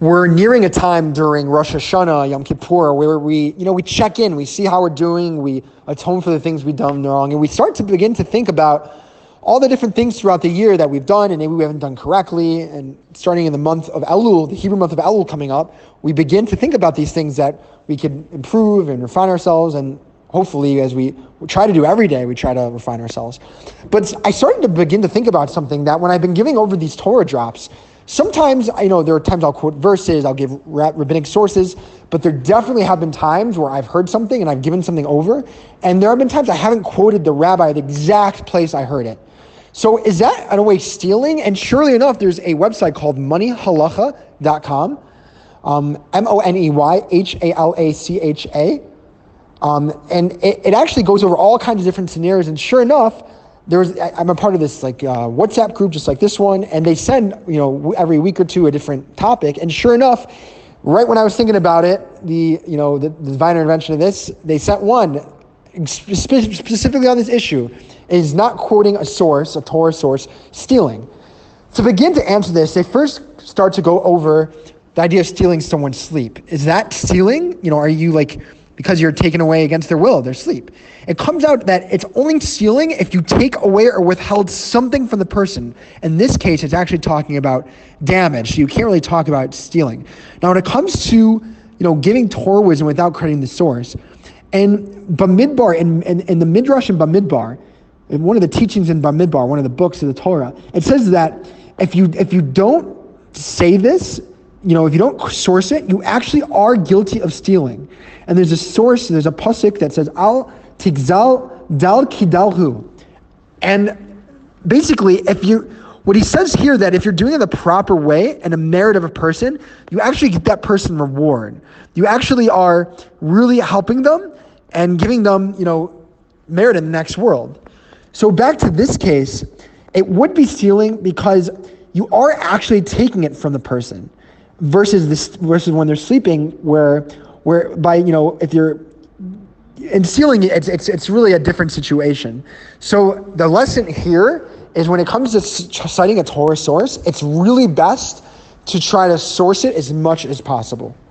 we're nearing a time during Rosh Hashanah, Yom Kippur, where we, you know, we check in, we see how we're doing, we atone for the things we've done wrong, and we start to begin to think about all the different things throughout the year that we've done and maybe we haven't done correctly. And starting in the month of Elul, the Hebrew month of Elul coming up, we begin to think about these things that we can improve and refine ourselves. And hopefully, as we try to do every day, we try to refine ourselves. But I started to begin to think about something that when I've been giving over these Torah drops, sometimes you know there are times I'll quote verses, I'll give rabbinic sources, but there definitely have been times where I've heard something and I've given something over, and there have been times I haven't quoted the rabbi the exact place I heard it. So is that in a way stealing? And surely enough, there's a website called moneyhalacha.com, um, M-O-N-E-Y-H-A-L-A-C-H-A. Um, and it, it, actually goes over all kinds of different scenarios. And sure enough, there's I'm a part of this like uh, WhatsApp group, just like this one, and they send you know every week or two a different topic. And sure enough, right when I was thinking about it, the you know the, the divine intervention of this, they sent one specifically on this issue is not quoting a source, a Torah source, stealing. To begin to answer this, they first start to go over the idea of stealing someone's sleep. Is that stealing? You know, are you like because you're taken away against their will, their sleep? It comes out that it's only stealing if you take away or withheld something from the person. In this case, it's actually talking about damage. So you can't really talk about stealing. Now, when it comes to you know giving Torah wisdom without crediting the source, and Bamidbar, in, in, in the Midrash and Bamidbar, in one of the teachings in Bamidbar, one of the books of the Torah, it says that if you if you don't say this, you know, if you don't source it, you actually are guilty of stealing. And there's a source, there's a pasuk that says al tigzal dal kidalhu, and basically, if you what he says here that if you're doing it the proper way and a merit of a person, you actually get that person reward. You actually are really helping them and giving them, you know, merit in the next world. So back to this case, it would be stealing because you are actually taking it from the person versus this versus when they're sleeping where where by you know if you're in stealing it's it's it's really a different situation. So the lesson here is when it comes to citing a Torah source, it's really best to try to source it as much as possible.